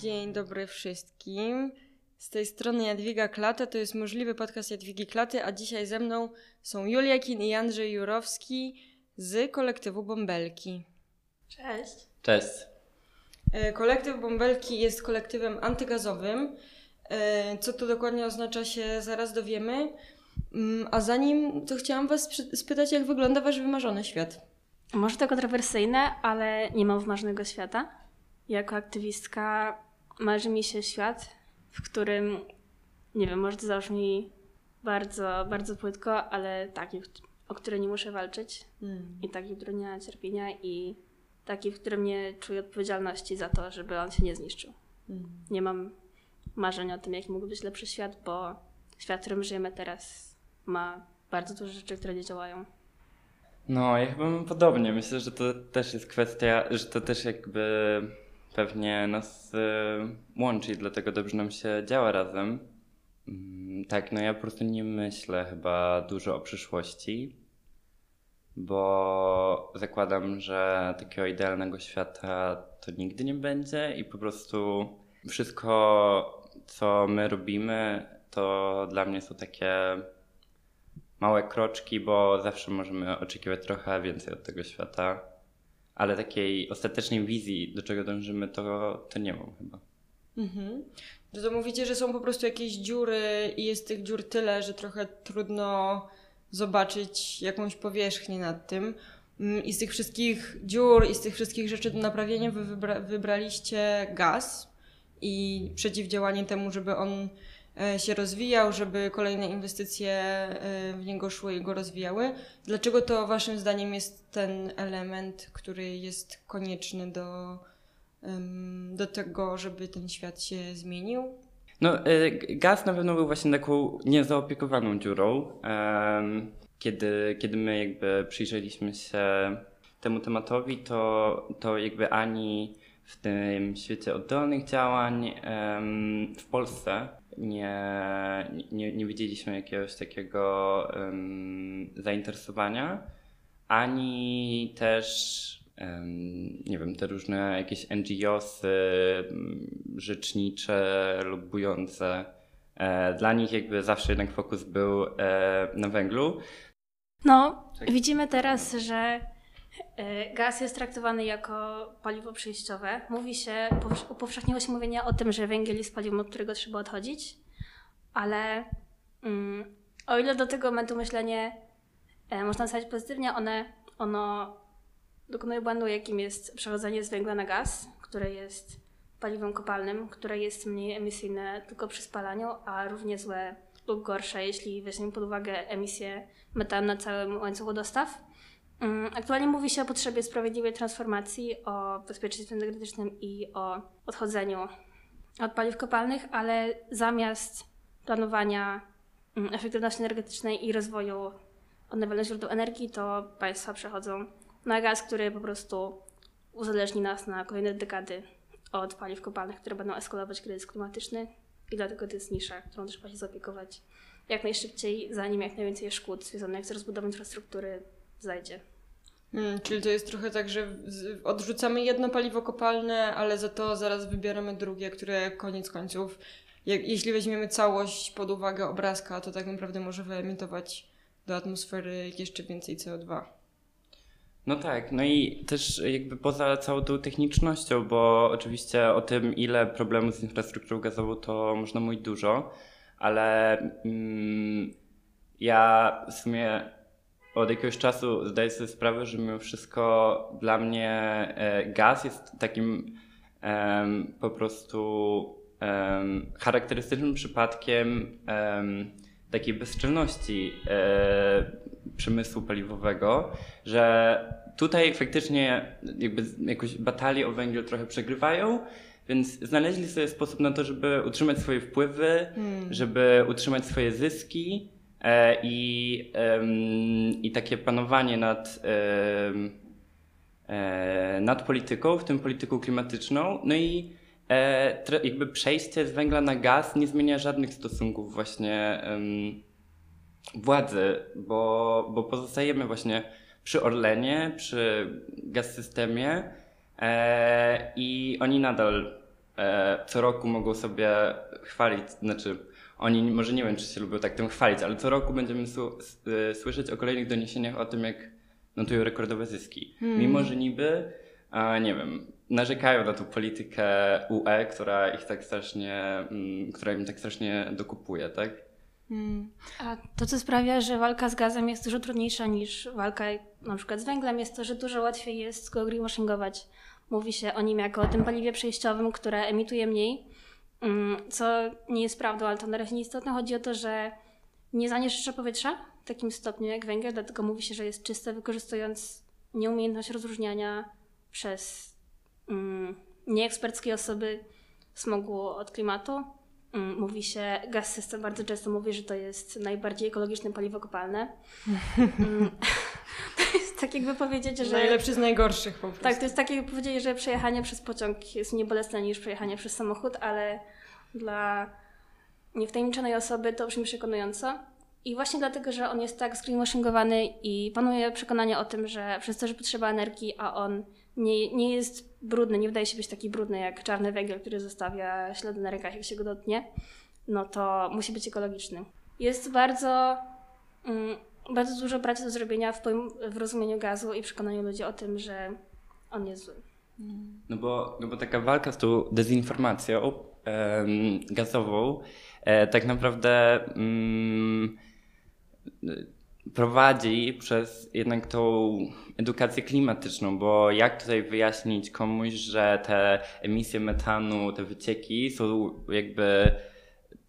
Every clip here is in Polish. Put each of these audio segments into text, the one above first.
Dzień dobry wszystkim. Z tej strony Jadwiga Klata, to jest możliwy podcast Jadwigi Klaty, a dzisiaj ze mną są Julia Kin i Andrzej Jurowski z kolektywu Bąbelki. Cześć. Cześć. E, Kolektyw Bąbelki jest kolektywem antygazowym. E, Co to dokładnie oznacza się zaraz dowiemy. Mm, A zanim to chciałam Was spytać, jak wygląda Wasz wymarzony świat. Może to kontrowersyjne, ale nie mam wymarzonego świata. Jako aktywistka marzy mi się świat, w którym, nie wiem, może to zabrzmi bardzo, bardzo płytko, ale taki, o który nie muszę walczyć i taki, który nie ma cierpienia i taki, w którym nie czuję odpowiedzialności za to, żeby on się nie zniszczył. Nie mam marzeń o tym, jaki mógł być lepszy świat, bo świat, w którym żyjemy teraz ma bardzo dużo rzeczy, które nie działają. No, ja chyba mam podobnie. Myślę, że to też jest kwestia, że to też jakby pewnie nas y, łączy i dlatego dobrze nam się działa razem. Mm, tak, no ja po prostu nie myślę chyba dużo o przyszłości, bo zakładam, że takiego idealnego świata to nigdy nie będzie i po prostu wszystko, co my robimy, to dla mnie są takie małe kroczki, bo zawsze możemy oczekiwać trochę więcej od tego świata. Ale takiej ostatecznej wizji, do czego dążymy, to, to nie mam chyba. Mhm. To, to mówicie, że są po prostu jakieś dziury i jest tych dziur tyle, że trochę trudno zobaczyć jakąś powierzchnię nad tym. Mm, I z tych wszystkich dziur i z tych wszystkich rzeczy do naprawienia wy wybra wybraliście gaz i przeciwdziałanie temu, żeby on się rozwijał, żeby kolejne inwestycje e, w niego szły i go rozwijały. Dlaczego to waszym zdaniem jest ten element, który jest konieczny do, do tego, żeby ten świat się zmienił? No, g- gaz na pewno był właśnie taką niezaopiekowaną dziurą. Kiedy, kiedy my jakby przyjrzeliśmy się temu tematowi, to, to jakby ani w tym świecie oddolnych działań w Polsce nie, nie, nie widzieliśmy jakiegoś takiego em, zainteresowania, ani też nie wiem, te różne jakieś NGOsy rzecznicze, lobbujące. E, Dla nich jakby zawsze jednak fokus był e, na węglu. No, Tak. widzimy teraz, że gaz jest traktowany jako paliwo przejściowe. Mówi się, powsz- upowszechniło się mówienie o tym, że węgiel jest paliwem, od którego trzeba odchodzić, ale mm, o ile do tego momentu myślenie e, można nastawić pozytywnie, one, ono dokonuje błędu, jakim jest przechodzenie z węgla na gaz, które jest paliwem kopalnym, które jest mniej emisyjne tylko przy spalaniu, a równie złe lub gorsze, jeśli weźmiemy pod uwagę emisję metanu na całym łańcuchu dostaw. Mm, Aktualnie mówi się o potrzebie sprawiedliwej transformacji, o bezpieczeństwie energetycznym i o odchodzeniu od paliw kopalnych, ale zamiast planowania mm, efektywności energetycznej i rozwoju odnawialnych źródeł energii, to państwa przechodzą na gaz, który po prostu uzależni nas na kolejne dekady od paliw kopalnych, które będą eskalować kryzys klimatyczny. I dlatego to jest nisza, którą trzeba się zaopiekować jak najszybciej, zanim jak najwięcej szkód związanych z rozbudową infrastruktury zajdzie. Mm, czyli to jest trochę tak, że odrzucamy jedno paliwo kopalne, ale za to zaraz wybieramy drugie, które koniec końców, jak, jeśli weźmiemy całość pod uwagę obrazka, to tak naprawdę może wyemitować do atmosfery jeszcze więcej CO2. No tak, no i też jakby poza całą tą technicznością, bo oczywiście o tym, ile problemów z infrastrukturą gazową, to można mówić dużo, ale mm, ja w sumie od jakiegoś czasu zdaję sobie sprawę, że mimo wszystko dla mnie e, gaz jest takim em, po prostu em, charakterystycznym przypadkiem em, takiej bezczelności e, przemysłu paliwowego, że tutaj faktycznie jakby jakoś batalie o węgiel trochę przegrywają, więc znaleźli sobie sposób na to, żeby utrzymać swoje wpływy, żeby utrzymać swoje zyski i, em, i takie panowanie nad, e, nad polityką, w tym polityką klimatyczną. No i e, jakby przejście z węgla na gaz nie zmienia żadnych stosunków właśnie władzy, bo, bo pozostajemy właśnie przy Orlenie, przy gaz systemie e, i oni nadal e, co roku mogą sobie chwalić, znaczy oni może nie wiem, czy się lubią tak tym chwalić, ale co roku będziemy y, słyszeć o kolejnych doniesieniach o tym, jak notują rekordowe zyski. Mimo, że niby, a, nie wiem, narzekają na tą politykę UE, która ich tak strasznie, mm, która im tak strasznie dokupuje, tak? Mm. A to, co sprawia, że walka z gazem jest dużo trudniejsza niż walka na przykład z węglem, jest to, że dużo łatwiej jest go greenwashingować. Mówi się o nim jako o tym paliwie przejściowym, które emituje mniej, co nie jest prawdą, ale to na razie nieistotne. Chodzi o to, że nie zanieczyszcza powietrza w takim stopniu jak węgiel, dlatego mówi się, że jest czyste, wykorzystując nieumiejętność rozróżniania przez mm, nieeksperckie osoby smogu od klimatu. Mm, Mówi się, gaz system bardzo często mówi, że to jest najbardziej ekologiczne paliwo kopalne. Tak jakby powiedzieć, że... Najlepszy z najgorszych po prostu. Tak, to jest tak jakby powiedzieć, że przejechanie przez pociąg jest mniej bolesne niż przejechanie przez samochód, ale dla niewtajemniczonej osoby to brzmi przekonująco. I właśnie dlatego, że on jest tak screenwashingowany i panuje przekonanie o tym, że przez to, że potrzeba energii, a on nie, nie jest brudny, nie wydaje się być taki brudny jak czarny węgiel, który zostawia ślady na rękach, jak się go dotknie, no to musi być ekologiczny. Jest bardzo, mm, bardzo dużo pracy do zrobienia w, w rozumieniu gazu i przekonaniu ludzi o tym, że on jest zły. No bo, no bo taka walka z tą dezinformacją em, gazową e, tak naprawdę mm, prowadzi przez jednak tą edukację klimatyczną, bo jak tutaj wyjaśnić komuś, że te emisje metanu, te wycieki są jakby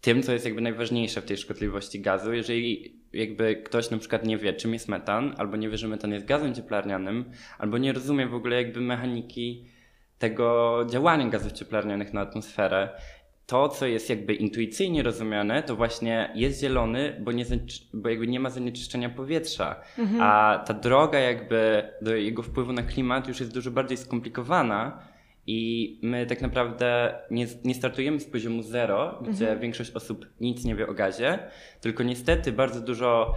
tym, co jest jakby najważniejsze w tej szkodliwości gazu, jeżeli jakby ktoś na przykład nie wie, czym jest metan, albo nie wie, że metan jest gazem cieplarnianym, albo nie rozumie w ogóle jakby mechaniki tego działania gazów cieplarnianych na atmosferę, to, co jest jakby intuicyjnie rozumiane, to właśnie jest zielony, bo, nie, bo jakby nie ma zanieczyszczenia powietrza. A ta droga jakby do jego wpływu na klimat już jest dużo bardziej skomplikowana i my tak naprawdę nie, nie startujemy z poziomu zero, gdzie większość osób nic nie wie o gazie, tylko niestety bardzo dużo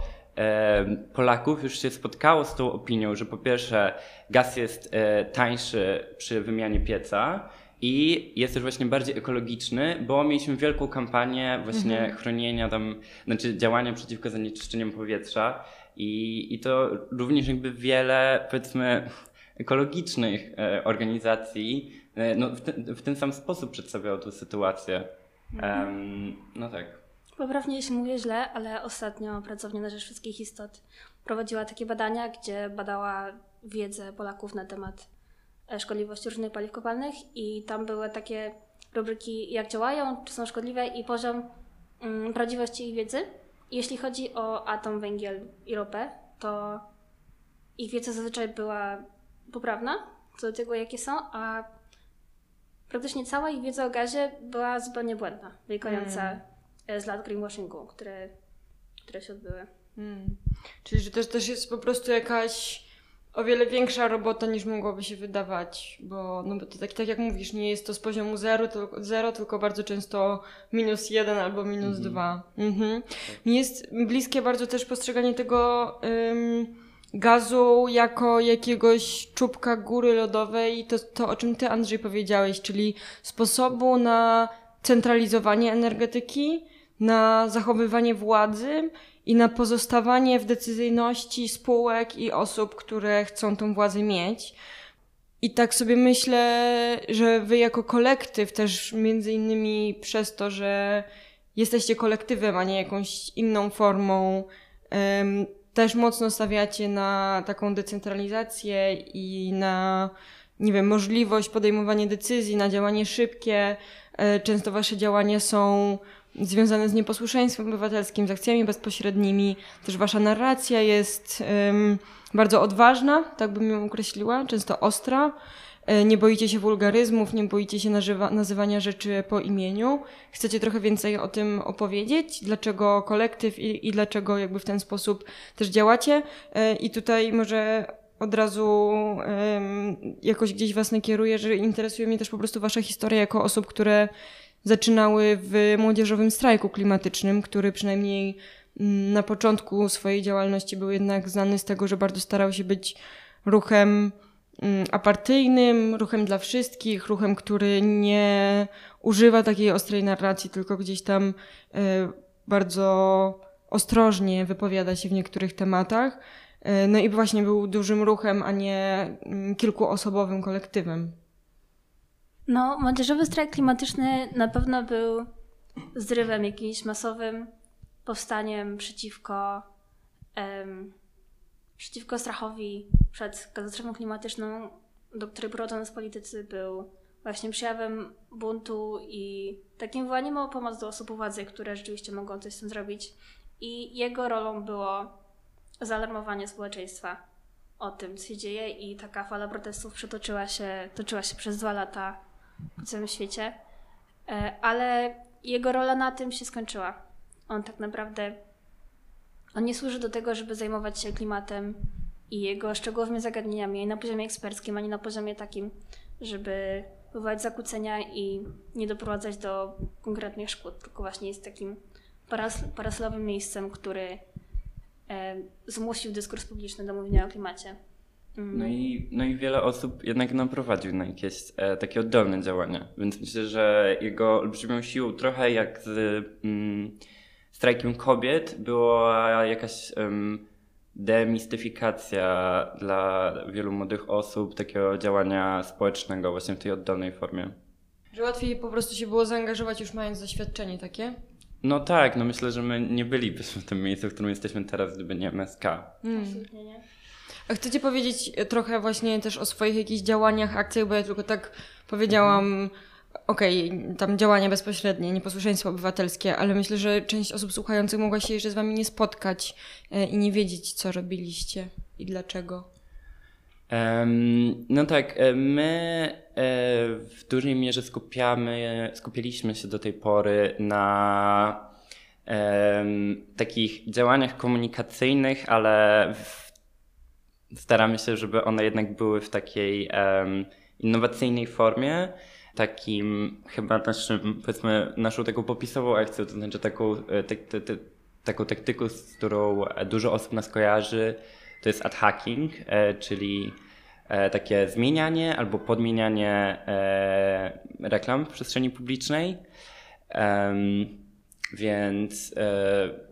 Polaków już się spotkało z tą opinią, że po pierwsze gaz jest e, tańszy przy wymianie pieca i jest też właśnie bardziej ekologiczny, bo mieliśmy wielką kampanię właśnie chronienia tam, znaczy działania przeciwko zanieczyszczeniom powietrza i, i to również jakby wiele powiedzmy ekologicznych e, organizacji e, no, w, ten, w ten sam sposób przedstawiało tę sytuację. Em, no tak. Poprawnie jeśli mówię źle, ale ostatnio Pracownia na Rzecz Wszystkich Istot prowadziła takie badania, gdzie badała wiedzę Polaków na temat e, szkodliwości różnych paliw kopalnych i tam były takie rubryki jak działają, czy są szkodliwe i poziom mm, prawdziwości ich wiedzy. Jeśli chodzi o atom, węgiel i ropę, to ich wiedza zazwyczaj była poprawna co do tego, jakie są, a praktycznie cała ich wiedza o gazie była zupełnie błędna, wynikająca e, z lat greenwashingu, które, które się odbyły. Mm. Czyli, że też, też jest po prostu jakaś o wiele większa robota niż mogłoby się wydawać, bo, no bo to tak, tak jak mówisz, nie jest to z poziomu zero, tylko, zero, tylko bardzo często minus jeden albo minus dwa. Mhm. Mi jest bliskie bardzo też postrzeganie tego ym, gazu jako jakiegoś czubka góry lodowej, to, to o czym ty Andrzej powiedziałeś, czyli sposobu na centralizowanie energetyki, na zachowywanie władzy i na pozostawanie w decyzyjności spółek i osób, które chcą tą władzę mieć. I tak sobie myślę, że wy jako kolektyw też między innymi przez to, że jesteście kolektywem, a nie jakąś inną formą, też mocno stawiacie na taką decentralizację i na, nie wiem, możliwość podejmowania decyzji, na działanie szybkie. E, Często wasze działania są związane z nieposłuszeństwem obywatelskim, z akcjami bezpośrednimi. Też wasza narracja jest em, bardzo odważna, tak bym ją określiła, często ostra. E, Nie boicie się wulgaryzmów, nie boicie się nażywa, nazywania rzeczy po imieniu. Chcecie trochę więcej o tym opowiedzieć? Dlaczego kolektyw i, i dlaczego jakby w ten sposób też działacie? E, I tutaj może od razu em, jakoś gdzieś was nakieruję, że interesuje mnie też po prostu wasza historia jako osób, które zaczynały w młodzieżowym strajku klimatycznym, który przynajmniej mm, na początku swojej działalności był jednak znany z tego, że bardzo starał się być ruchem apartyjnym, ruchem dla wszystkich, ruchem, który nie używa takiej ostrej narracji, tylko gdzieś tam y, bardzo ostrożnie wypowiada się w niektórych tematach. Y, no i właśnie był dużym ruchem, a nie mm, kilkuosobowym kolektywem. No, młodzieżowy strajk klimatyczny na pewno był zrywem jakimś masowym, powstaniem przeciwko, em, przeciwko strachowi przed katastrofą klimatyczną, do której prowadzono nas politycy, był właśnie przejawem buntu i takim wołaniem o pomoc do osób u władzy, które rzeczywiście mogą coś z tym zrobić. I jego rolą było zaalarmowanie społeczeństwa o tym, co się dzieje i taka fala protestów przetoczyła się, toczyła się przez dwa lata po całym świecie. E, Ale jego rola na tym się skończyła. On tak naprawdę on nie służy do tego, żeby zajmować się klimatem i jego szczegółowymi zagadnieniami na poziomie eksperckim, ani na poziomie takim, żeby wywołać zakłócenia i nie doprowadzać do konkretnych szkód, tylko właśnie jest takim paras parasolowym miejscem, który e, zmusił dyskurs publiczny do mówienia o klimacie. Mm. No i, no i wiele osób jednak naprowadził na jakieś e, takie oddolne działania, więc myślę, że jego olbrzymią siłą, trochę jak z mm, strajkiem kobiet, była jakaś em, demistyfikacja dla wielu młodych osób takiego działania społecznego właśnie w tej oddolnej formie. Że łatwiej po prostu się było zaangażować już mając doświadczenie takie? No tak, no myślę, że my nie bylibyśmy w tym miejscu, w którym jesteśmy teraz, gdyby nie MSK. Absolutnie nie. A chcecie powiedzieć trochę właśnie też o swoich jakichś działaniach, akcjach, bo ja tylko tak powiedziałam, okej, tam działania bezpośrednie, nieposłuszeństwo obywatelskie, ale myślę, że część osób słuchających mogła się jeszcze z wami nie spotkać e, i nie wiedzieć, co robiliście i dlaczego. Em, no tak, e, my e, w dużej mierze skupiamy, skupialiśmy się do tej pory na em, takich działaniach komunikacyjnych, ale w, staramy się, żeby one jednak były w takiej em, innowacyjnej formie. Takim chyba naszym, powiedzmy, naszą taką popisową akcją, to znaczy taką, e, te, te, te, taką taktyką, z którą dużo osób nas kojarzy, to jest ad-hacking, e, czyli e, takie zmienianie albo podmienianie reklam w przestrzeni publicznej. Więc,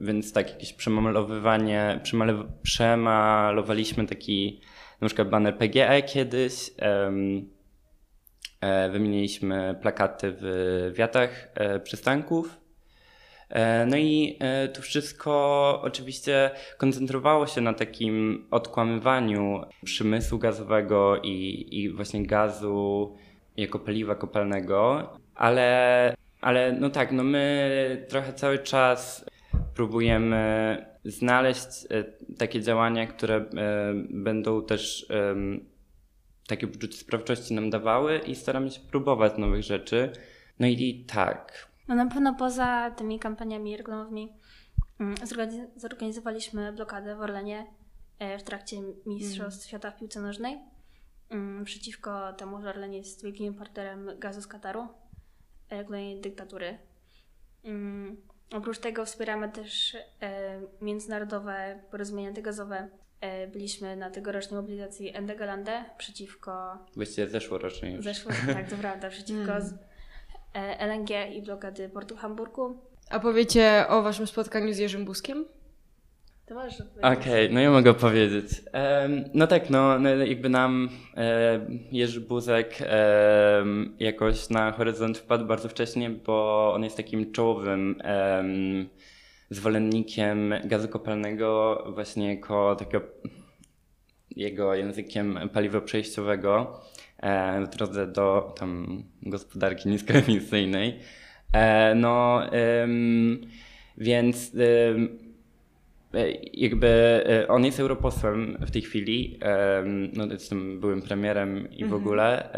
więc tak, jakieś przemalowywanie, przemalow- przemalowaliśmy taki na przykład baner PGE kiedyś. Wymieniliśmy plakaty w wiatach e, przystanków. E, No i e, to wszystko oczywiście koncentrowało się na takim odkłamywaniu przemysłu gazowego i, i właśnie gazu jako paliwa kopalnego, ale, ale no tak, no my trochę cały czas próbujemy znaleźć e, takie działania, które e, będą też takie poczucie sprawczości nam dawały i staramy się próbować nowych rzeczy. No i tak, No na pewno poza tymi kampaniami reklamowymi mm, zorganiz- zorganizowaliśmy blokadę w Orlenie e, w trakcie Mistrzostw Świata w piłce nożnej mm, przeciwko temu, że Orlen jest wielkim importerem gazu z Kataru, e, kolejnej dyktatury. Mm, Oprócz tego wspieramy też e, międzynarodowe porozumienia antygazowe. E, byliśmy na tegorocznej mobilizacji Endegalande przeciwko właściwie zeszłorocznie już. Zeszło, tak, to prawda, przeciwko Mm. z, e, LNG i blokady portu Hamburgu. A powiecie o waszym spotkaniu z Jerzym Buskiem? To możesz Okej, no ja mogę powiedzieć. Em, no tak, no, no jakby nam e, Jerzy Buzek em, jakoś na horyzont wpadł bardzo wcześnie, bo on jest takim czołowym em, zwolennikiem gazu kopalnego właśnie jako takiego jego językiem paliwa przejściowego e, w drodze do tam gospodarki niskoemisyjnej. E, no, więc e, jakby on jest europosłem w tej chwili, no jestem byłym premierem i w Mhm. ogóle,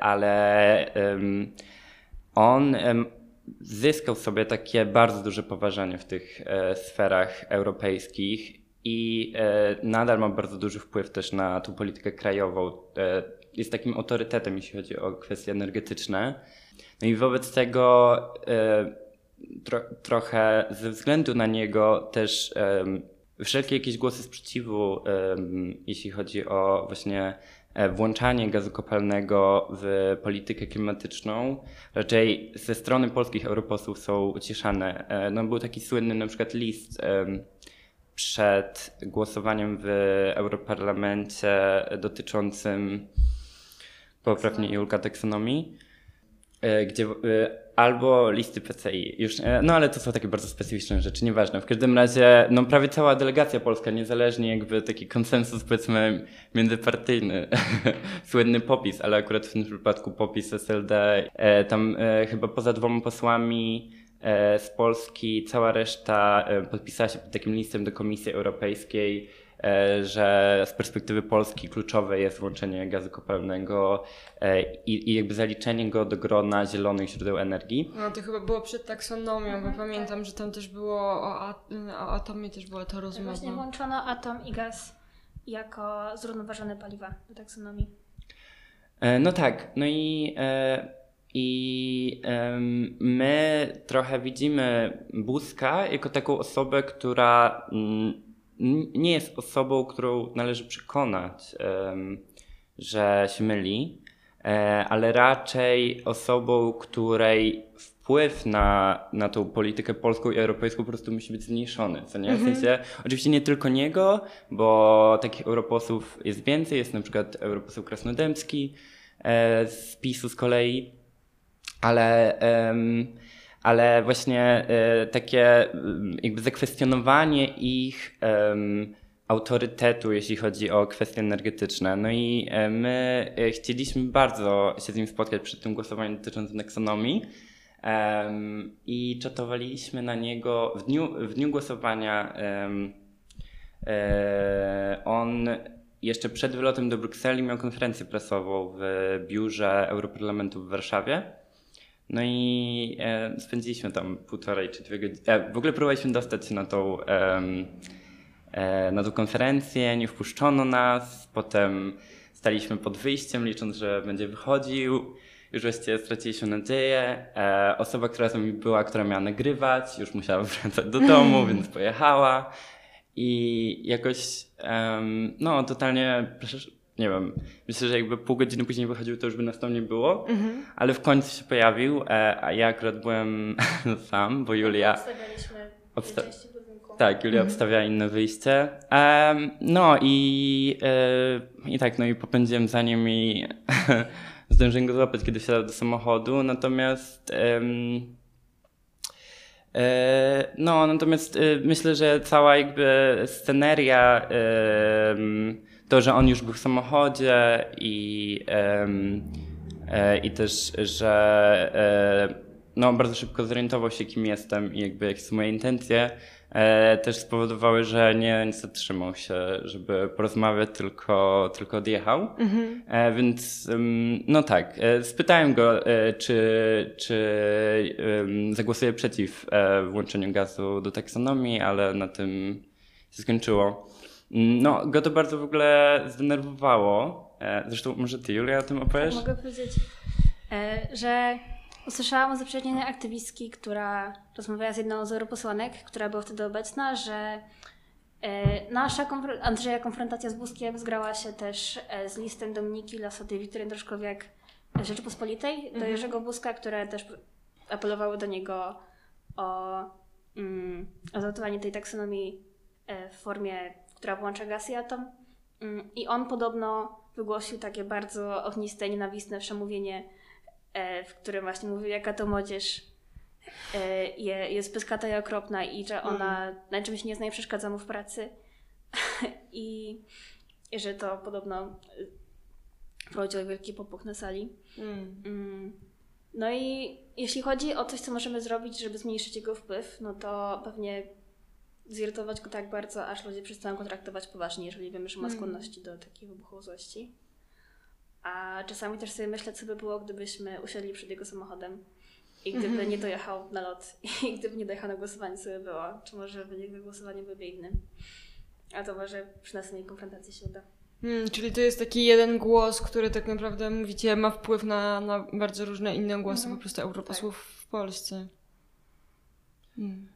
ale on zyskał sobie takie bardzo duże poważanie w tych e, sferach europejskich i e, nadal ma bardzo duży wpływ też na tą politykę krajową. E, jest takim autorytetem, jeśli chodzi o kwestie energetyczne. No i wobec tego tro, trochę ze względu na niego też wszelkie jakieś głosy sprzeciwu, jeśli chodzi o właśnie włączanie gazu kopalnego w politykę klimatyczną, raczej ze strony polskich europosłów są uciszane. E, No, był taki słynny na przykład list przed głosowaniem w Europarlamencie dotyczącym poprawnie Julka taksonomii, e, gdzie e, albo listy PCI. Już, e, no ale to są takie bardzo specyficzne rzeczy, nieważne. W każdym razie no, prawie cała delegacja polska, niezależnie jakby taki konsensus powiedzmy międzypartyjny, słynny popis, ale akurat w tym przypadku popis SLD, e, tam e, chyba poza dwoma posłami e, z Polski cała reszta e, podpisała się pod takim listem do Komisji Europejskiej, e, że z perspektywy Polski kluczowe jest włączenie gazu kopalnego e, i, i jakby zaliczenie go do grona zielonych źródeł energii. No to chyba było przed taksonomią, Mhm, bo pamiętam, że tam też było o, at- o atomie też była ta rozmowa. Właśnie włączono atom i gaz jako zrównoważone paliwa do taksonomii. E, No tak, no i, e, i my trochę widzimy Buzka jako taką osobę, która mm, nie jest osobą, którą należy przekonać, że się myli, e, ale raczej osobą, której wpływ na, na tą politykę polską i europejską po prostu musi być zmniejszony, co nie? W sensie, oczywiście nie tylko niego, bo takich europosłów jest więcej, jest na przykład europoseł Krasnodębski e, z PiSu z kolei, ale, em, ale właśnie e, takie mm, jakby zakwestionowanie ich autorytetu, jeśli chodzi o kwestie energetyczne. No i e, my e, chcieliśmy bardzo się z nim spotkać przed tym głosowaniem dotyczącym taksonomii. Em, I czatowaliśmy na niego w dniu, w dniu głosowania. em, e, on jeszcze przed wylotem do Brukseli miał konferencję prasową w biurze Europarlamentu w Warszawie. No i e, spędziliśmy tam półtorej czy dwie godziny. E, w ogóle próbowaliśmy dostać się na tą, e, na tą konferencję, nie wpuszczono nas. Potem staliśmy pod wyjściem, licząc, że będzie wychodził. Już właściwie straciliśmy nadzieję. E, osoba, która z nami była, która miała nagrywać, już musiała wracać do domu, więc pojechała. I jakoś, no, totalnie, nie wiem, myślę, że jakby pół godziny później wychodził, to już by nas tam nie było, ale w końcu się pojawił, e, a ja akurat byłem sam, bo Julia, Obstawialiśmy Obsta- tak, Julia obstawiała inne wyjście. No i, e, i tak, no i popędziłem za nim i zdążyłem go złapać, kiedy wsiadał do samochodu, natomiast e, no, natomiast myślę, że cała jakby sceneria, to, że on już był w samochodzie i, e, i też, że e, no, bardzo szybko zorientował się, kim jestem i jakby jakie są moje intencje, e, też spowodowały, że nie, nie zatrzymał się, żeby porozmawiać, tylko, tylko odjechał. E, więc no tak, spytałem go, czy, czy zagłosuje przeciw włączeniu gazu do taksonomii, ale na tym się skończyło. Mm, No, go to bardzo w ogóle zdenerwowało. E, Zresztą może ty, Julia, o tym opowiesz? Mogę powiedzieć, e, że usłyszałam od zaprzyjaźnionej aktywistki, która rozmawiała z jedną z europosłanek, która była wtedy obecna, że e, nasza konfr- Andrzeja konfrontacja z Buzkiem zgrała się też z listem Dominiki Lasody i Wiktorii Droszkowiak z Rzeczypospolitej do Jerzego Buzka, które też apelowały do niego o, mm, o tej taksonomii w formie, która włącza gaz i atom. Mm, I on podobno wygłosił takie bardzo ogniste, nienawistne przemówienie, e, w którym właśnie mówił, jaka to młodzież e, je, jest pyskata i okropna i że ona na czymś nie zna i przeszkadza mu w pracy. I, I że to podobno wprowadziło wielki popuch na sali. Mm. Mm. No i jeśli chodzi o coś, co możemy zrobić, żeby zmniejszyć jego wpływ, no to pewnie zirytować go tak bardzo, aż ludzie przestaną go traktować poważnie, jeżeli wiemy, że ma Mm. skłonności do takiej wybuchowości. A czasami też sobie myślę, co by było, gdybyśmy usiedli przed jego samochodem i gdyby nie dojechał na lot i gdyby nie dojechał na głosowanie, co by było. Czy może wynik głosowania byłby inny. A to może przy następnej konfrontacji się uda. Mm, czyli to jest taki jeden głos, który tak naprawdę, mówicie, ma wpływ na, na bardzo różne inne głosy Mhm. po prostu europosłów w Polsce. Mm.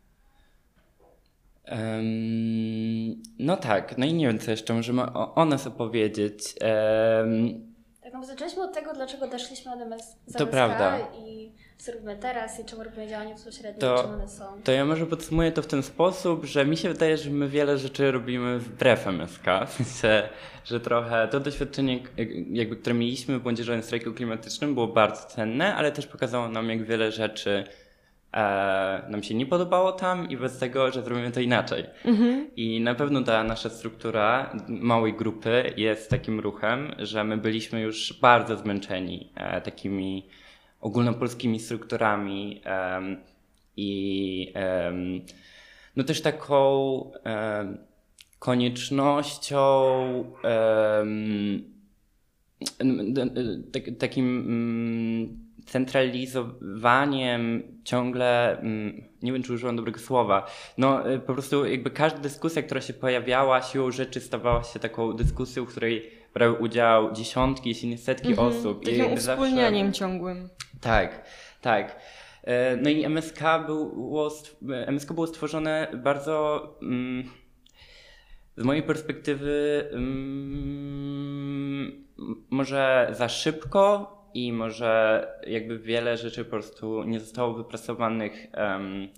No tak, no i nie wiem co jeszcze możemy o, o nas opowiedzieć. Em, Tak, no bo zaczęliśmy od tego, dlaczego doszliśmy od MS, z To MSK prawda. i co robimy teraz i czemu robimy działania bezpośrednie, To- czym one są. To ja może podsumuję to w ten sposób, że mi się wydaje, że my wiele rzeczy robimy wbrew MSK. W sensie, że trochę to doświadczenie, jak- jakby, które mieliśmy w młodzieżowym strajku klimatycznym było bardzo cenne, ale też pokazało nam, jak wiele rzeczy e, nam się nie podobało tam i bez tego, że zrobimy to inaczej. I na pewno ta nasza struktura małej grupy jest takim ruchem, że my byliśmy już bardzo zmęczeni e, takimi ogólnopolskimi strukturami em, i no też taką koniecznością tak, takim mm, centralizowaniem ciągle, mm, nie wiem czy użyłam dobrego słowa, no y, po prostu jakby każda dyskusja, która się pojawiała siłą rzeczy stawała się taką dyskusją, w której brały udział dziesiątki, jeśli nie setki osób. I Takim jakby zawsze- uwspólnianiem ciągłym. tak, tak. E, No i MSK było, MSK było stworzone bardzo, mm, z mojej perspektywy, mm, może za szybko i może jakby wiele rzeczy po prostu nie zostało wypracowanych em,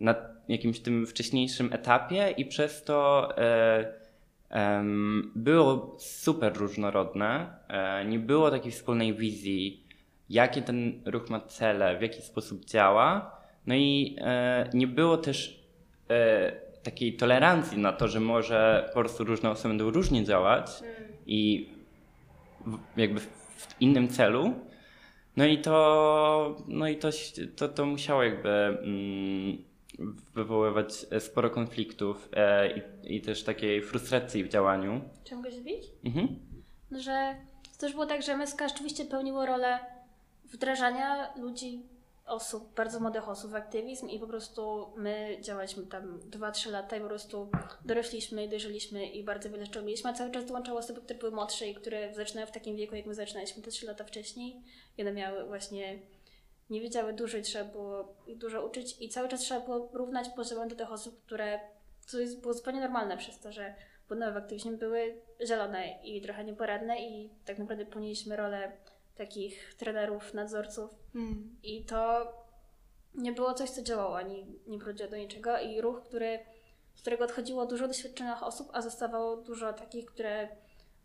na jakimś tym wcześniejszym etapie i przez to e, było super różnorodne. E, nie było takiej wspólnej wizji, jakie ten ruch ma cele, w jaki sposób działa. No i e, nie było też e, takiej tolerancji na to, że może po prostu różne osoby będą różnie działać i w, jakby w, innym celu. No i to, no i to, to, to musiało jakby mm, wywoływać sporo konfliktów e, i, i też takiej frustracji w działaniu. Mogę się zbić? Mhm. No, że to też było tak, że MSK rzeczywiście pełniło rolę wdrażania ludzi, osób, bardzo młodych osób w aktywizm i po prostu my działaliśmy tam 2-3 lata i po prostu dorośliśmy i dojrzeliśmy i bardzo wiele rzeczy mieliśmy, a cały czas dołączały osoby, które były młodsze i które zaczynały w takim wieku, jak my zaczynaliśmy te 3 lata wcześniej. I one miały właśnie, nie wiedziały dużo i trzeba było ich dużo uczyć i cały czas trzeba było równać poziom do tych osób, które, co jest, było zupełnie normalne przez to, że płynęły w aktywizmie, były zielone i trochę nieporadne i tak naprawdę pełniliśmy rolę takich trenerów, nadzorców. I to nie było coś, co działało, ani nie prowadziło do niczego. I ruch, który, z którego odchodziło dużo doświadczonych osób, a zostawało dużo takich, które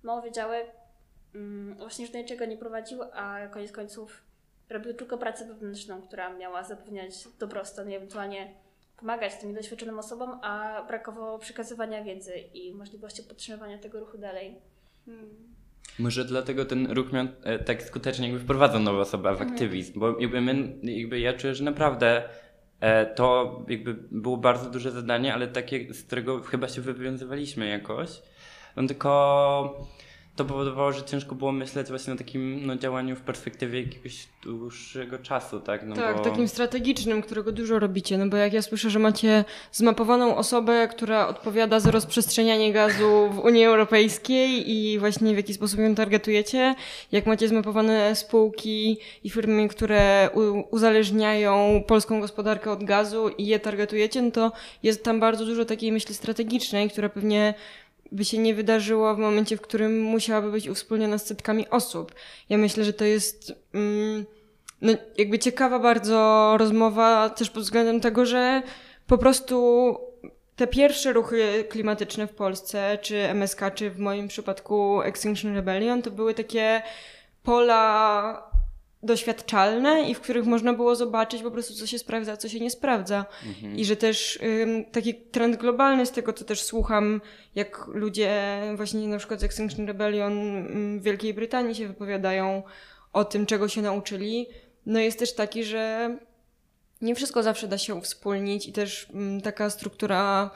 mało wiedziały, mm, właśnie już do niczego nie prowadził, a koniec końców robił tylko pracę wewnętrzną, która miała zapewniać dobrostan i ewentualnie pomagać tym doświadczonym osobom, a brakowało przekazywania wiedzy i możliwości podtrzymywania tego ruchu dalej. Może dlatego ten ruch miał e, tak skutecznie jakby wprowadzał nowe osoby w aktywizm, bo jakby my, jakby ja czuję, że naprawdę e, to jakby było bardzo duże zadanie, ale takie, z którego chyba się wywiązywaliśmy jakoś. No tylko to powodowało, że ciężko było myśleć właśnie o takim no, działaniu w perspektywie jakiegoś dłuższego czasu, tak? No tak, bo... takim strategicznym, którego dużo robicie. No bo jak ja słyszę, że macie zmapowaną osobę, która odpowiada za rozprzestrzenianie gazu w Unii Europejskiej i właśnie w jaki sposób ją targetujecie, jak macie zmapowane spółki i firmy, które uzależniają polską gospodarkę od gazu i je targetujecie, no to jest tam bardzo dużo takiej myśli strategicznej, która pewnie by się nie wydarzyło w momencie, w którym musiałaby być uwspólniona z setkami osób. Ja myślę, że to jest mm, no, jakby ciekawa bardzo rozmowa też pod względem tego, że po prostu te pierwsze ruchy klimatyczne w Polsce, czy MSK, czy w moim przypadku Extinction Rebellion, to były takie pola doświadczalne i w których można było zobaczyć po prostu, co się sprawdza, a co się nie sprawdza. I że też ym, taki trend globalny z tego, co też słucham, jak ludzie właśnie na przykład z Extinction Rebellion w Wielkiej Brytanii się wypowiadają o tym, czego się nauczyli, no jest też taki, że nie wszystko zawsze da się uwspólnić i też taka struktura,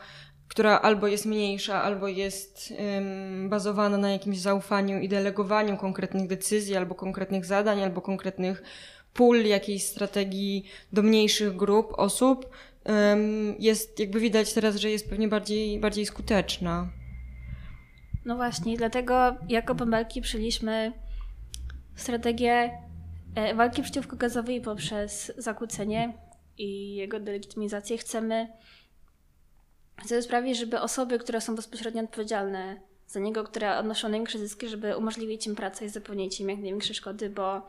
która albo jest mniejsza, albo jest ym, bazowana na jakimś zaufaniu i delegowaniu konkretnych decyzji, albo konkretnych zadań, albo konkretnych pól jakiejś strategii do mniejszych grup osób, ym, jest jakby widać teraz, że jest pewnie bardziej, bardziej skuteczna. No właśnie, dlatego jako bąbelki przyjęliśmy strategię e, walki przeciwko gazowi poprzez zakłócenie i jego delegitymizację. Chcemy co sprawi, żeby osoby, które są bezpośrednio odpowiedzialne za niego, które odnoszą największe zyski, żeby umożliwić im pracę i zapewnić im jak największe szkody, bo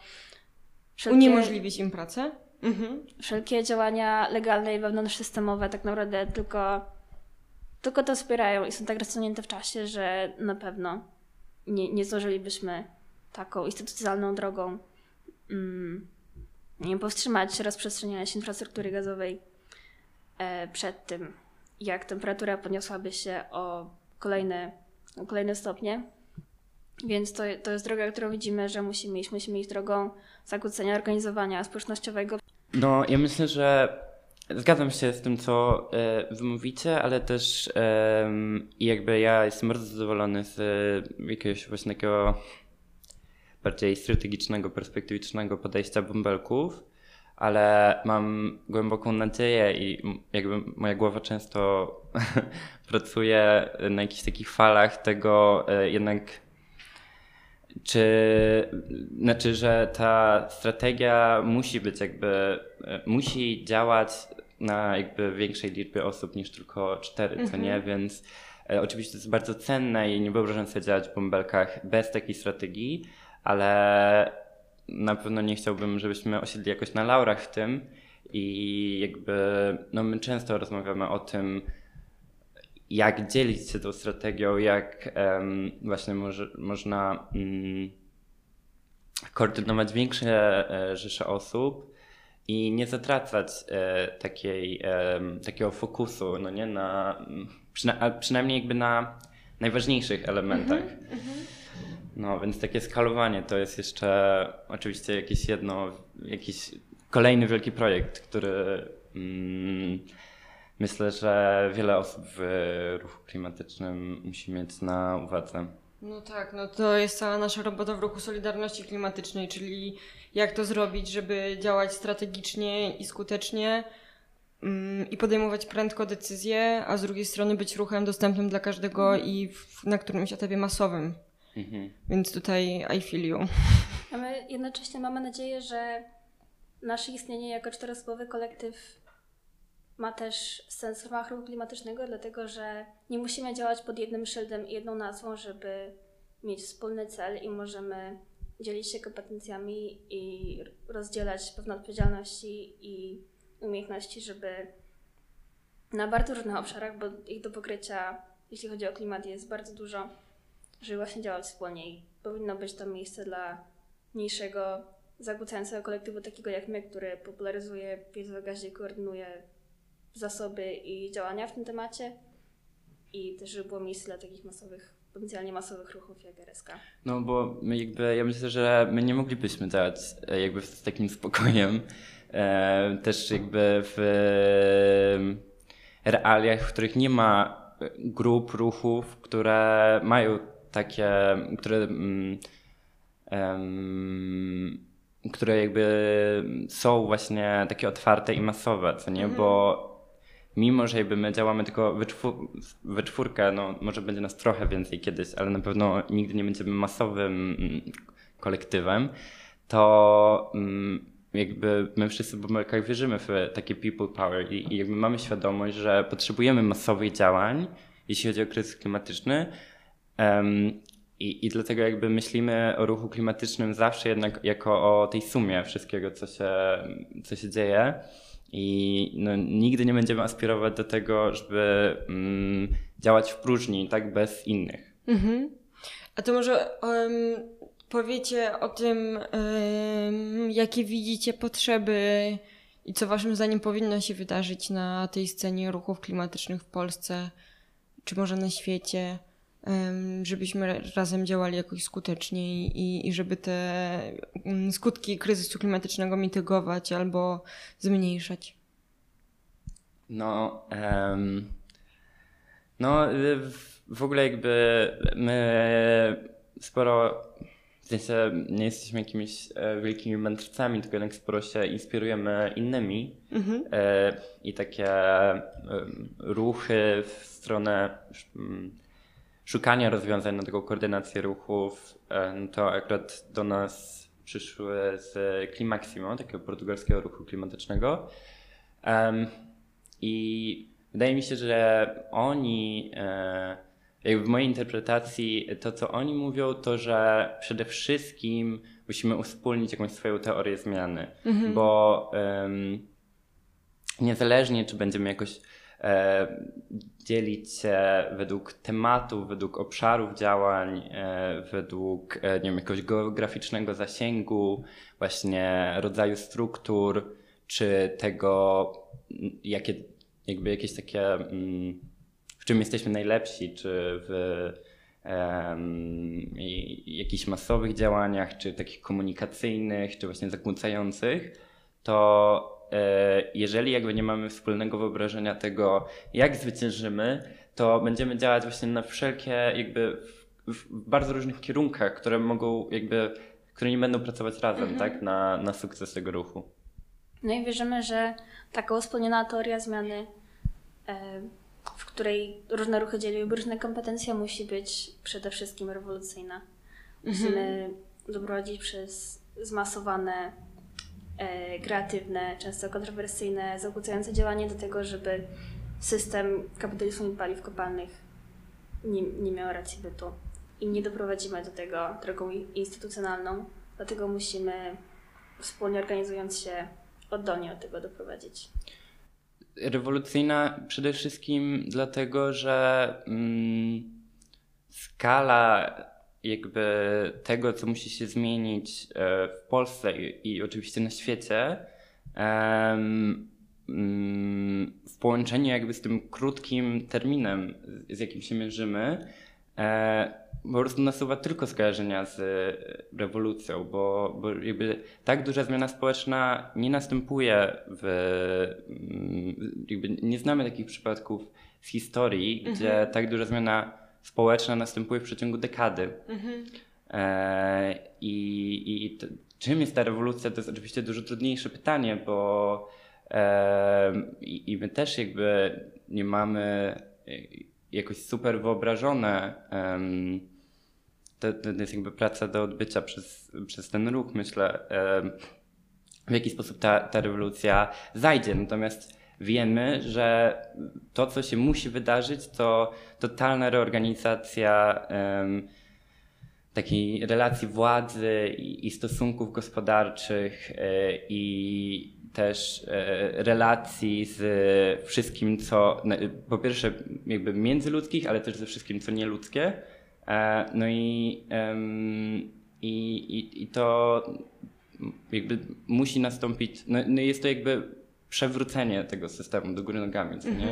wszelkie, Uniemożliwić im pracę? Mhm. wszelkie działania legalne i wewnątrzsystemowe tak naprawdę tylko, tylko to wspierają i są tak rozciągnięte w czasie, że na pewno nie, nie zdążylibyśmy taką instytucjonalną drogą mm, powstrzymać rozprzestrzeniania się infrastruktury gazowej e, przed tym, jak temperatura podniosłaby się o kolejne, o kolejne stopnie. Więc to, to jest droga, którą widzimy, że musimy iść. Musimy iść drogą zakłócenia organizowania społecznościowego. No, ja myślę, że zgadzam się z tym, co e, wy mówicie, ale też em, jakby ja jestem bardzo zadowolony z e, jakiegoś właśnie takiego bardziej strategicznego, perspektywicznego podejścia bąbelków, ale mam głęboką nadzieję i jakby moja głowa często pracuje na jakichś takich falach tego e, jednak czy znaczy, że ta strategia musi być jakby, e, musi działać na jakby większej liczbie osób niż tylko cztery, co nie? Więc e, oczywiście to jest bardzo cenne i nie wyobrażam sobie działać w bąbelkach bez takiej strategii, ale na pewno nie chciałbym, żebyśmy osiedli jakoś na laurach w tym i jakby, no my często rozmawiamy o tym, jak dzielić się tą strategią, jak em, właśnie może, można mm, koordynować większe e, rzesze osób i nie zatracać e, takiej, em, takiego fokusu, no nie, na, mm, przyna- przynajmniej jakby na najważniejszych elementach. No, więc takie skalowanie to jest jeszcze oczywiście jakieś jedno, jakiś kolejny wielki projekt, który mm, myślę, że wiele osób w ruchu klimatycznym musi mieć na uwadze. No tak, no to jest cała nasza robota w ruchu Solidarności Klimatycznej, czyli jak to zrobić, żeby działać strategicznie i skutecznie mm, i podejmować prędko decyzje, a z drugiej strony być ruchem dostępnym dla każdego i w, na którymś etapie masowym. Mhm. Więc tutaj I feel you. A my jednocześnie mamy nadzieję, że nasze istnienie jako czteroosobowy kolektyw ma też sens w ramach ruchu klimatycznego, dlatego że nie musimy działać pod jednym szyldem i jedną nazwą, żeby mieć wspólny cel i możemy dzielić się kompetencjami i rozdzielać pewne odpowiedzialności i umiejętności, żeby na bardzo różnych obszarach, bo ich do pokrycia, jeśli chodzi o klimat, jest bardzo dużo, żeby właśnie działać wspólnie i powinno być to miejsce dla mniejszego, zakłócającego kolektywu takiego jak my, który popularyzuje wiedzę o gazie, koordynuje zasoby i działania w tym temacie i też żeby było miejsce dla takich masowych, potencjalnie masowych ruchów jak RSK. No bo my jakby, ja myślę, że my nie moglibyśmy e, jakby z takim spokojem. E, też jakby w e, realiach, w których nie ma e, grup, ruchów, które mają takie, które em, które jakby są właśnie takie otwarte i masowe, co nie? Bo mimo, że jakby my działamy tylko we, czwór- we czwórkę, no może będzie nas trochę więcej kiedyś, ale na pewno nigdy nie będziemy masowym mm, kolektywem, to mm, jakby my wszyscy w Bumberkach wierzymy w takie people power i, i jakby mamy świadomość, że potrzebujemy masowych działań, jeśli chodzi o kryzys klimatyczny. I, I dlatego jakby myślimy o ruchu klimatycznym zawsze jednak jako o tej sumie wszystkiego, co się, co się dzieje. I no, nigdy nie będziemy aspirować do tego, żeby mm, działać w próżni, tak bez innych. Mhm. A to może em, powiecie o tym, em, jakie widzicie potrzeby i co waszym zdaniem powinno się wydarzyć na tej scenie ruchów klimatycznych w Polsce, czy może na świecie, żebyśmy razem działali jakoś skuteczniej i, i żeby te mm, skutki kryzysu klimatycznego mitygować albo zmniejszać. No, em, no y, w, ogóle jakby my sporo, w sensie nie jesteśmy jakimiś e, wielkimi mędrcami, tylko jednak sporo się inspirujemy innymi Mhm. e, i takie ruchy w stronę mm, szukania rozwiązań na taką koordynację ruchów, e, no to akurat do nas przyszły z Klimaximo, takiego portugalskiego ruchu klimatycznego. I wydaje mi się, że oni, e, jakby w mojej interpretacji, to co oni mówią, to że przede wszystkim musimy uwspólnić jakąś swoją teorię zmiany, bo em, niezależnie czy będziemy jakoś dzielić się według tematów, według obszarów działań, e, według e, nie wiem, jakiegoś geograficznego zasięgu, właśnie rodzaju struktur, czy tego, jakie, jakby jakieś takie, mm, w czym jesteśmy najlepsi, czy w i- jakichś masowych działaniach, czy takich komunikacyjnych, czy właśnie zakłócających, to e, jeżeli jakby nie mamy wspólnego wyobrażenia tego, jak zwyciężymy, to będziemy działać właśnie na wszelkie jakby w, w bardzo różnych kierunkach, które mogą jakby, które nie będą pracować razem, tak, na, na sukces tego ruchu. No i wierzymy, że taka wspólniona teoria zmiany, e, w której różne ruchy dzieliłyby różne kompetencje, musi być przede wszystkim rewolucyjna. Musimy doprowadzić przez zmasowane, e, kreatywne, często kontrowersyjne, zakłócające działanie do tego, żeby system kapitalizmu i paliw kopalnych nie, nie miał racji bytu. I nie doprowadzimy do tego drogą instytucjonalną, dlatego musimy wspólnie organizując się oddolnie do tego doprowadzić. Rewolucyjna przede wszystkim dlatego, że mm, skala jakby tego, co musi się zmienić e, w Polsce i, i oczywiście na świecie, mm, w połączeniu jakby z tym krótkim terminem, z, jakim się mierzymy, e, po prostu nasuwa tylko skojarzenia z rewolucją, bo, bo jakby tak duża zmiana społeczna nie następuje w. mm, Jakby nie znamy takich przypadków z historii, gdzie tak duża zmiana społeczna następuje w przeciągu dekady. E, I i t- czym jest ta rewolucja, to jest oczywiście dużo trudniejsze pytanie, bo e, i, i my też jakby nie mamy e, jakoś super wyobrażone. to, to jest jakby praca do odbycia przez, przez ten ruch, myślę, w jaki sposób ta, ta rewolucja zajdzie. Natomiast wiemy, że to, co się musi wydarzyć, to totalna reorganizacja em, takiej relacji władzy i, i stosunków gospodarczych e, i też e, relacji z wszystkim, co na- po pierwsze jakby międzyludzkich, ale też ze wszystkim, co nieludzkie. E, No i, i, i to jakby musi nastąpić, no, no jest to jakby przewrócenie tego systemu do góry nogami, co nie?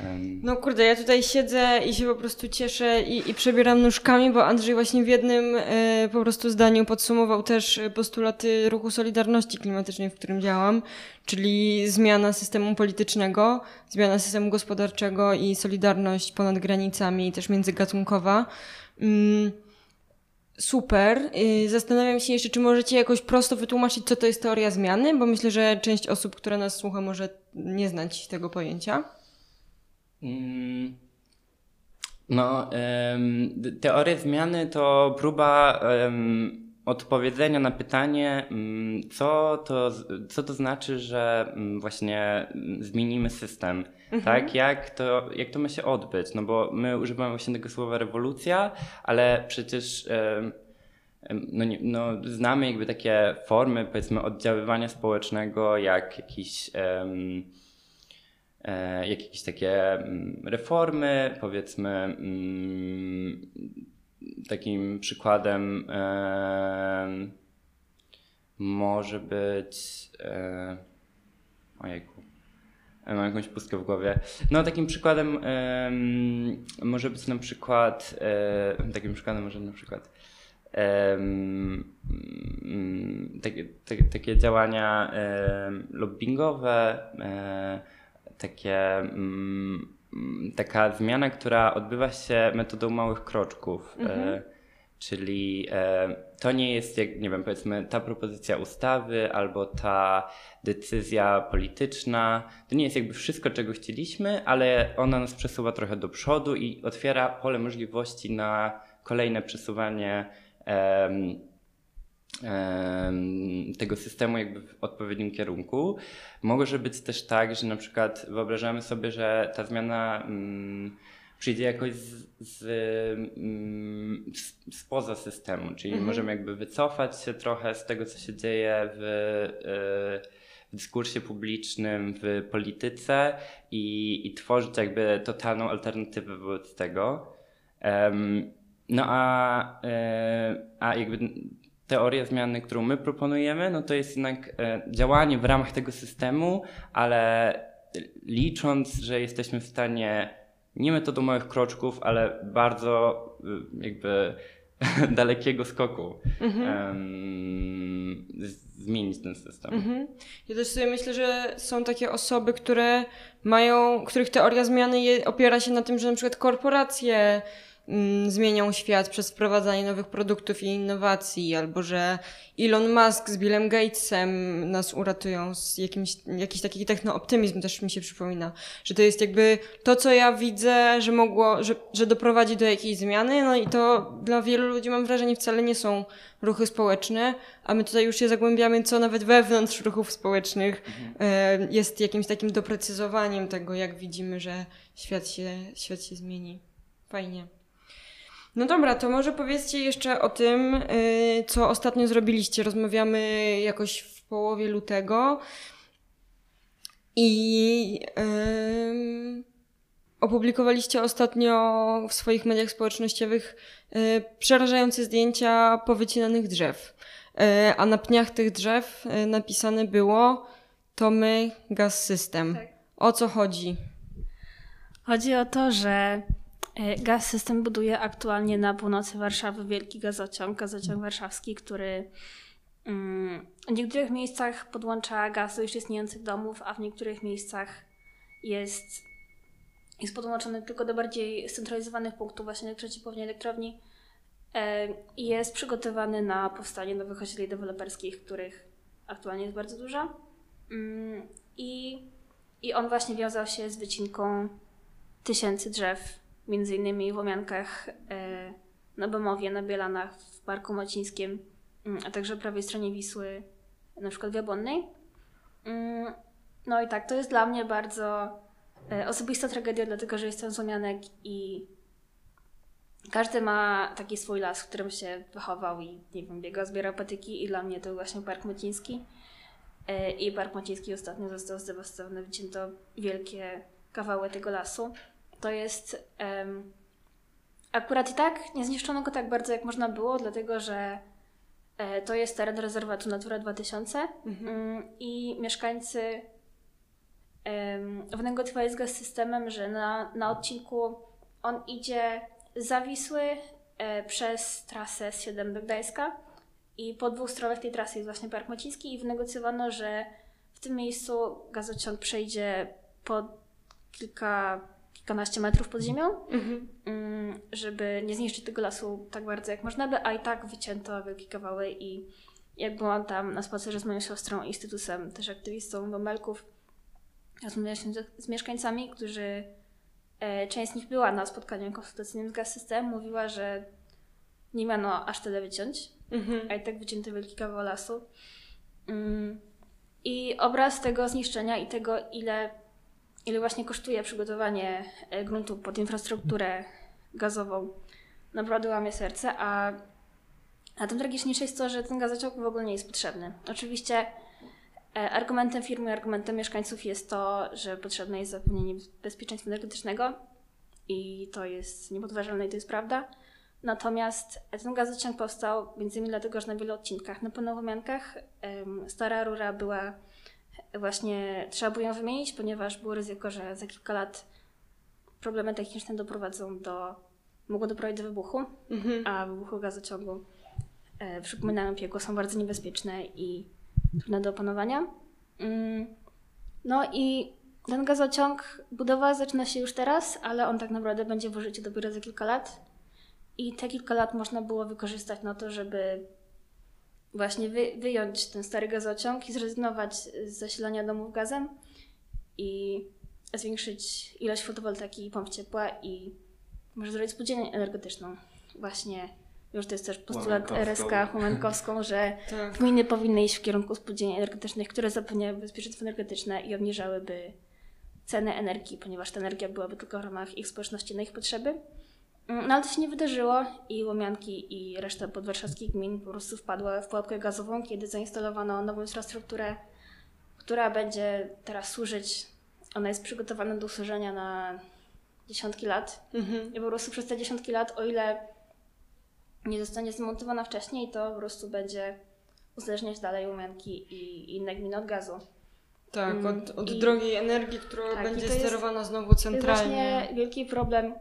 Em, No kurde, ja tutaj siedzę i się po prostu cieszę i, i przebieram nóżkami, bo Andrzej właśnie w jednym e, po prostu zdaniu podsumował też postulaty ruchu Solidarności Klimatycznej, w którym działam, czyli zmiana systemu politycznego, zmiana systemu gospodarczego i solidarność ponad granicami, też międzygatunkowa. Mm, Super. Y, Zastanawiam się jeszcze, czy możecie jakoś prosto wytłumaczyć, co to jest teoria zmiany, bo myślę, że część osób, która nas słucha, może nie znać tego pojęcia. Mm, No, teoria zmiany to próba odpowiedzenia na pytanie, mm, co to, co to znaczy, że mm, właśnie mm, zmienimy system, tak? Jak to, jak to ma się odbyć? No bo my używamy właśnie tego słowa rewolucja, ale przecież no, no, znamy jakby takie formy, powiedzmy, oddziaływania społecznego, jak jakiś jak jakieś takie reformy, powiedzmy takim przykładem em, może być e, ojejku e, mam jakąś pustkę w głowie. No takim przykładem em, może być na przykład e, takim przykładem może na przykład mm, takie, takie, takie działania em, lobbingowe, e, takie, mm, taka zmiana, która odbywa się metodą małych kroczków. E, czyli e, to nie jest, jak, nie wiem, powiedzmy, ta propozycja ustawy albo ta decyzja polityczna. To nie jest jakby wszystko, czego chcieliśmy, ale ona nas przesuwa trochę do przodu i otwiera pole możliwości na kolejne przesuwanie em, tego systemu jakby w odpowiednim kierunku. Może być też tak, że na przykład wyobrażamy sobie, że ta zmiana mm, przyjdzie jakoś z, z, mm, z, spoza systemu, czyli Mhm. możemy jakby wycofać się trochę z tego, co się dzieje w, e, w dyskursie publicznym, w polityce i, i tworzyć jakby totalną alternatywę wobec tego. No a, e, a jakby teoria zmiany, którą my proponujemy, no to jest jednak e, działanie w ramach tego systemu, ale licząc, że jesteśmy w stanie nie metodą małych kroczków, ale bardzo y, jakby dalekiego skoku em, z- zmienić ten system. Mhm. Ja też sobie myślę, że są takie osoby, które mają, których teoria zmiany je, opiera się na tym, że na przykład korporacje zmienią świat przez wprowadzanie nowych produktów i innowacji, albo że Elon Musk z Billem Gatesem nas uratują z jakimś, jakiś taki technooptymizm też mi się przypomina, że to jest jakby to, co ja widzę, że mogło, że, że doprowadzi do jakiejś zmiany, no i to dla wielu ludzi mam wrażenie wcale nie są ruchy społeczne, a my tutaj już się zagłębiamy, co nawet wewnątrz ruchów społecznych e, jest jakimś takim doprecyzowaniem tego, jak widzimy, że świat się, świat się zmieni. Fajnie. No dobra, to może powiedzcie jeszcze o tym, y, co ostatnio zrobiliście. Rozmawiamy jakoś w połowie lutego i ym, opublikowaliście ostatnio w swoich mediach społecznościowych y, przerażające zdjęcia powycinanych drzew. Y, a na pniach tych drzew y, napisane było to my, gaz system. Tak. O co chodzi? Chodzi o to, że Gaz System buduje aktualnie na północy Warszawy wielki gazociąg, gazociąg warszawski, który mm, w niektórych miejscach podłącza gaz do już istniejących domów, a w niektórych miejscach jest, jest podłączony tylko do bardziej scentralizowanych punktów, właśnie przeciwpłownie elektrowni e, i jest przygotowany na powstanie nowych osiedli deweloperskich, których aktualnie jest bardzo dużo. Mm, I, I on właśnie wiązał się z wycinką tysięcy drzew, między innymi w Łomiankach, e, na Bemowie, na Bielanach, w Parku Macińskim, mm, a także prawej stronie Wisły, na przykład w Jabłonnej. Mm, No i tak, to jest dla mnie bardzo e, osobista tragedia, dlatego że jestem z Łomianek i każdy ma taki swój las, w którym się wychował i nie wiem, biegał, zbierał patyki i dla mnie to właśnie Park Maciński. E, I Park Maciński ostatnio został zdewastowany, wycięto wielkie kawały tego lasu. To jest em, akurat i tak nie zniszczono go tak bardzo jak można było, dlatego że e, to jest teren rezerwatu Natura 2000 mm, i mieszkańcy em, wynegocjowali z gaz systemem, że na, na odcinku on idzie za Wisły e, przez trasę z 7 do Gdańska i po dwóch stronach tej trasy jest właśnie Park Maciński i wynegocjowano, że w tym miejscu gazociąg przejdzie po kilka, kilkanaście metrów pod ziemią, Mhm. mm, żeby nie zniszczyć tego lasu tak bardzo jak można by, a i tak wycięto wielkie kawały i jak byłam tam na spacerze z moją siostrą i też aktywistą Bąbelków, rozmawialiśmy z, z mieszkańcami, którzy, e, część z nich była na spotkaniu konsultacyjnym z Gaz System, mówiła, że nie miano aż tyle wyciąć, Mhm. a i tak wycięto wielki kawał lasu. Mm. I obraz tego zniszczenia i tego, ile, ile właśnie kosztuje przygotowanie e, gruntu pod infrastrukturę gazową, naprawdę łamie serce, a, a tym tragiczniejsze jest to, że ten gazociąg w ogóle nie jest potrzebny. Oczywiście e, argumentem firmy, argumentem mieszkańców jest to, że potrzebne jest zapewnienie bezpieczeństwa energetycznego i to jest niepodważalne i to jest prawda. Natomiast ten gazociąg powstał między innymi dlatego, że na wielu odcinkach na Pełnowomiankach em, stara rura była właśnie, trzeba było ją wymienić, ponieważ było ryzyko, że za kilka lat problemy techniczne doprowadzą do, mogą doprowadzić do wybuchu, Mhm. a wybuchy gazociągu, e, przypominają piekło, są bardzo niebezpieczne i trudne do opanowania. Mm, No i ten gazociąg, budowa zaczyna się już teraz, ale on tak naprawdę będzie w użyciu dopiero za kilka lat. I te kilka lat można było wykorzystać na to, żeby właśnie wy, wyjąć ten stary gazociąg i zrezygnować z zasilania domów gazem i zwiększyć ilość fotowoltaiki i pomp ciepła i może zrobić spółdzielnię energetyczną właśnie już to jest też postulat. RSK Humankowską, że Tak. gminy powinny iść w kierunku spółdzielni energetycznych, które zapewniałyby bezpieczeństwo energetyczne i obniżałyby ceny energii, ponieważ ta energia byłaby tylko w ramach ich społeczności na ich potrzeby. Mm, No ale to się nie wydarzyło i Łomianki i reszta podwarszawskich gmin po prostu wpadła w pułapkę gazową, kiedy zainstalowano nową infrastrukturę, która będzie teraz służyć, ona jest przygotowana do służenia na dziesiątki lat Mhm. i po prostu przez te dziesiątki lat, o ile nie zostanie zmontowana wcześniej, to po prostu będzie uzależniać dalej Łomianki i inne gminy od gazu. Tak, Mm, od, od i- drogiej energii, która Tak, będzie to jest- sterowana znowu To jest centralnie. właśnie wielki problem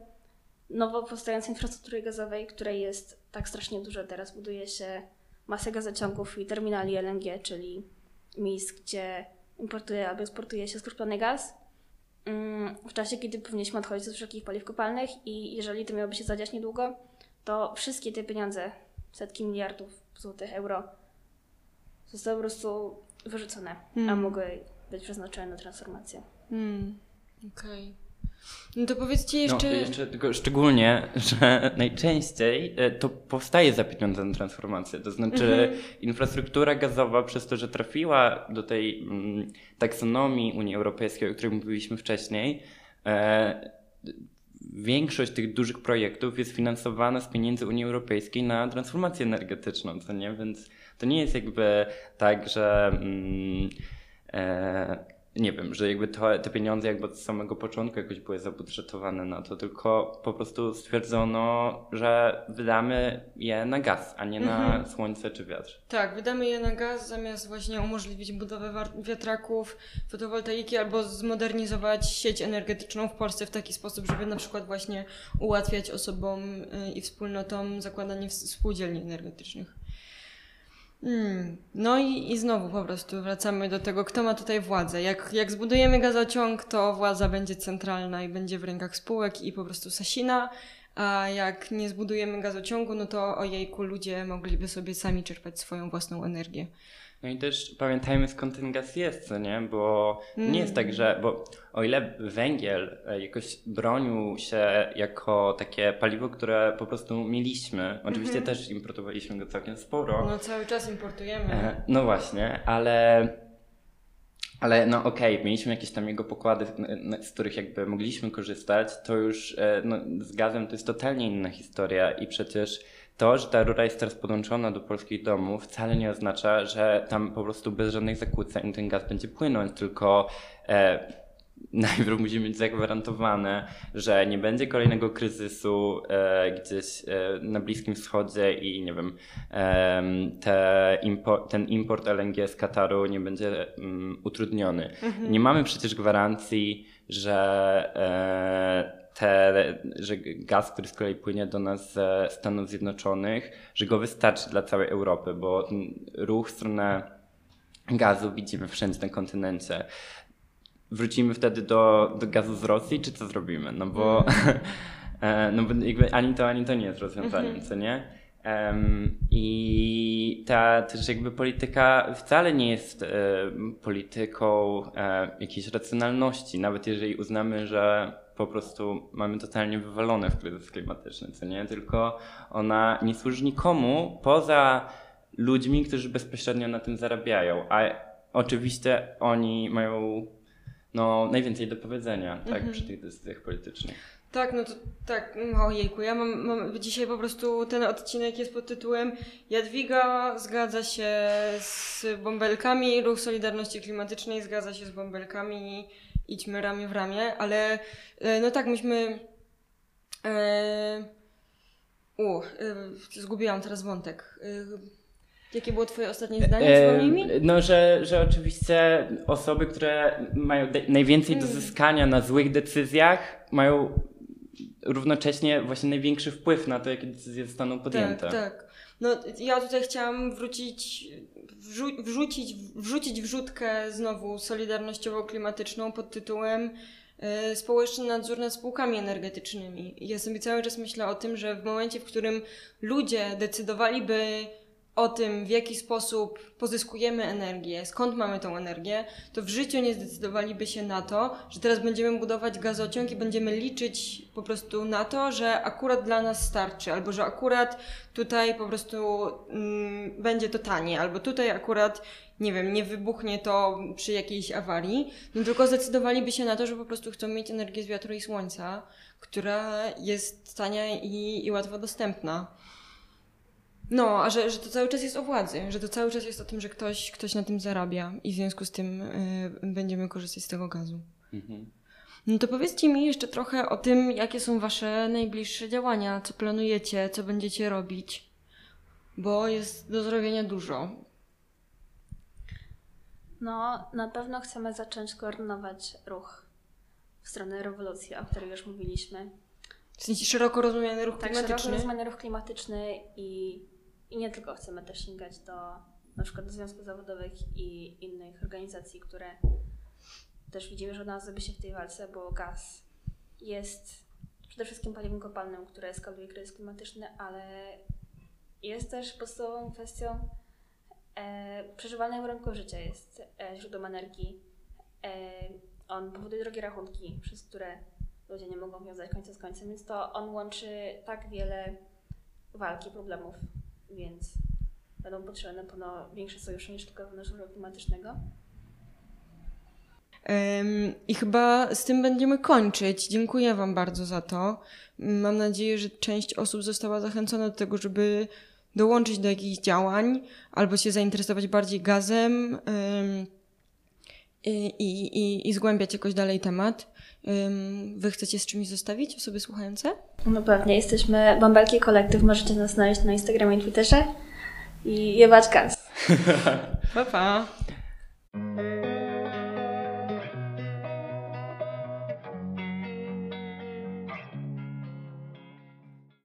nowo powstającej infrastruktury gazowej, której jest tak strasznie dużo. Teraz buduje się masę gazociągów i terminali LNG, czyli miejsc, gdzie importuje albo eksportuje się skroplony gaz. mm, W czasie, kiedy powinniśmy odchodzić od wszelkich paliw kopalnych i jeżeli to miałoby się zadziać niedługo, to wszystkie te pieniądze, setki miliardów złotych, euro, zostały po prostu wyrzucone, a Mm. mogły być przeznaczone na transformację. Hmm. Okej. No to powiedzcie No, jeszcze... jeszcze tylko szczególnie, że najczęściej e, to powstaje za pieniądze na transformację. To znaczy Mhm. infrastruktura gazowa przez to, że trafiła do tej mm, taksonomii Unii Europejskiej, o której mówiliśmy wcześniej, e, większość tych dużych projektów jest finansowana z pieniędzy Unii Europejskiej na transformację energetyczną, co nie? Więc to nie jest jakby tak, że mm, e, nie wiem, że jakby to, te pieniądze jakby od samego początku jakoś były zabudżetowane na to, tylko po prostu stwierdzono, że wydamy je na gaz, a nie na Mhm. słońce czy wiatr. Tak, wydamy je na gaz zamiast właśnie umożliwić budowę wiatraków, fotowoltaiki albo zmodernizować sieć energetyczną w Polsce w taki sposób, żeby na przykład właśnie ułatwiać osobom y, i wspólnotom zakładanie spółdzielni energetycznych. Mm. No i, i znowu po prostu wracamy do tego, kto ma tutaj władzę. Jak, jak zbudujemy gazociąg, to władza będzie centralna i będzie w rękach spółek i po prostu Sasina, a jak nie zbudujemy gazociągu, no to ojejku, ludzie mogliby sobie sami czerpać swoją własną energię. No i też pamiętajmy skąd ten gaz jest, co nie? Bo nie jest tak, że, bo o ile węgiel e, jakoś bronił się jako takie paliwo, które po prostu mieliśmy, oczywiście też importowaliśmy go całkiem sporo, No cały czas importujemy. E, No właśnie, ale. Ale no okej, mieliśmy jakieś tam jego pokłady, z których jakby mogliśmy korzystać, to już e, no, z gazem to jest totalnie inna historia i przecież to, że ta rura jest teraz podłączona do polskich domów wcale nie oznacza, że tam po prostu bez żadnych zakłóceń ten gaz będzie płynąć, tylko e, najpierw musi być zagwarantowane, że nie będzie kolejnego kryzysu e, gdzieś e, na Bliskim Wschodzie i nie wiem, em, te impo- ten import LNG z Kataru nie będzie mm, utrudniony. Nie mamy przecież gwarancji, że e, te, że gaz, który z kolei płynie do nas ze Stanów Zjednoczonych, że go wystarczy dla całej Europy, bo ten ruch w stronę gazu widzimy wszędzie na kontynencie. Wrócimy wtedy do, do gazu z Rosji, czy co zrobimy? No bo, e, no bo jakby ani to, ani to nie jest rozwiązaniem, co nie? Em, I ta też jakby polityka wcale nie jest e, polityką e, jakiejś racjonalności, nawet jeżeli uznamy, że po prostu mamy totalnie wywalone w kryzys klimatyczny, co nie? Tylko ona nie służy nikomu poza ludźmi, którzy bezpośrednio na tym zarabiają, a oczywiście oni mają no, najwięcej do powiedzenia tak, przy tych decyzjach politycznych. Tak, no to tak, mm, ojejku, ja mam, mam dzisiaj po prostu ten odcinek jest pod tytułem Jadwiga zgadza się z bąbelkami, ruch Solidarności Klimatycznej zgadza się z bąbelkami, idźmy ramię w ramię, ale e, no tak, myśmy e, u, e, zgubiłam teraz wątek. E, jakie było twoje ostatnie zdanie, E? No, że, że oczywiście osoby, które mają najwięcej do Mm. zyskania na złych decyzjach, mają równocześnie właśnie największy wpływ na to, jakie decyzje zostaną podjęte. Tak, tak. No ja tutaj chciałam wrócić, wrzu- wrzucić, wrzucić wrzutkę znowu solidarnościowo-klimatyczną pod tytułem e, Społeczny nadzór nad spółkami energetycznymi. Ja sobie cały czas myślę o tym, że w momencie, w którym ludzie decydowaliby o tym, w jaki sposób pozyskujemy energię, skąd mamy tą energię, to w życiu nie zdecydowaliby się na to, że teraz będziemy budować gazociąg i będziemy liczyć po prostu na to, że akurat dla nas starczy, albo że akurat tutaj po prostu mm, będzie to tanie, albo tutaj akurat, nie wiem, nie wybuchnie to przy jakiejś awarii, no tylko zdecydowaliby się na to, że po prostu chcą mieć energię z wiatru i słońca, która jest tania i, i łatwo dostępna. No, a że, że to cały czas jest o władzy, że to cały czas jest o tym, że ktoś, ktoś na tym zarabia i w związku z tym y, będziemy korzystać z tego gazu. Mhm. No to powiedzcie mi jeszcze trochę o tym, jakie są wasze najbliższe działania, co planujecie, co będziecie robić, bo jest do zrobienia dużo. No, na pewno chcemy zacząć koordynować ruch w stronę rewolucji, o której już mówiliśmy. W sensie szeroko rozumiany ruch Tak, szeroko klimatyczny. rozumiany ruch klimatyczny i, i nie tylko chcemy też sięgać do na przykład do związków zawodowych i innych organizacji, które też widzimy, że odnalazłyby się w tej walce, bo gaz jest przede wszystkim paliwem kopalnym, które eskaluje kryzys klimatyczny, ale jest też podstawową kwestią e, przeżywalnego życia, jest e, źródłem energii. E, on powoduje drogie rachunki, przez które ludzie nie mogą wiązać końca z końcem, więc to on łączy tak wiele walki, problemów, więc będą potrzebne pewno większe sojusze niż tylko wewnętrznego klimatycznego. I chyba z tym będziemy kończyć. Dziękuję Wam bardzo za to. Mam nadzieję, że część osób została zachęcona do tego, żeby dołączyć do jakichś działań albo się zainteresować bardziej gazem em, i, i, i, i zgłębiać jakoś dalej temat. Em, Wy chcecie z czymś zostawić, osoby słuchające? No pewnie, jesteśmy Bąbelki Kolektyw, możecie nas znaleźć na Instagramie i Twitterze i jebać gaz. Pa, pa.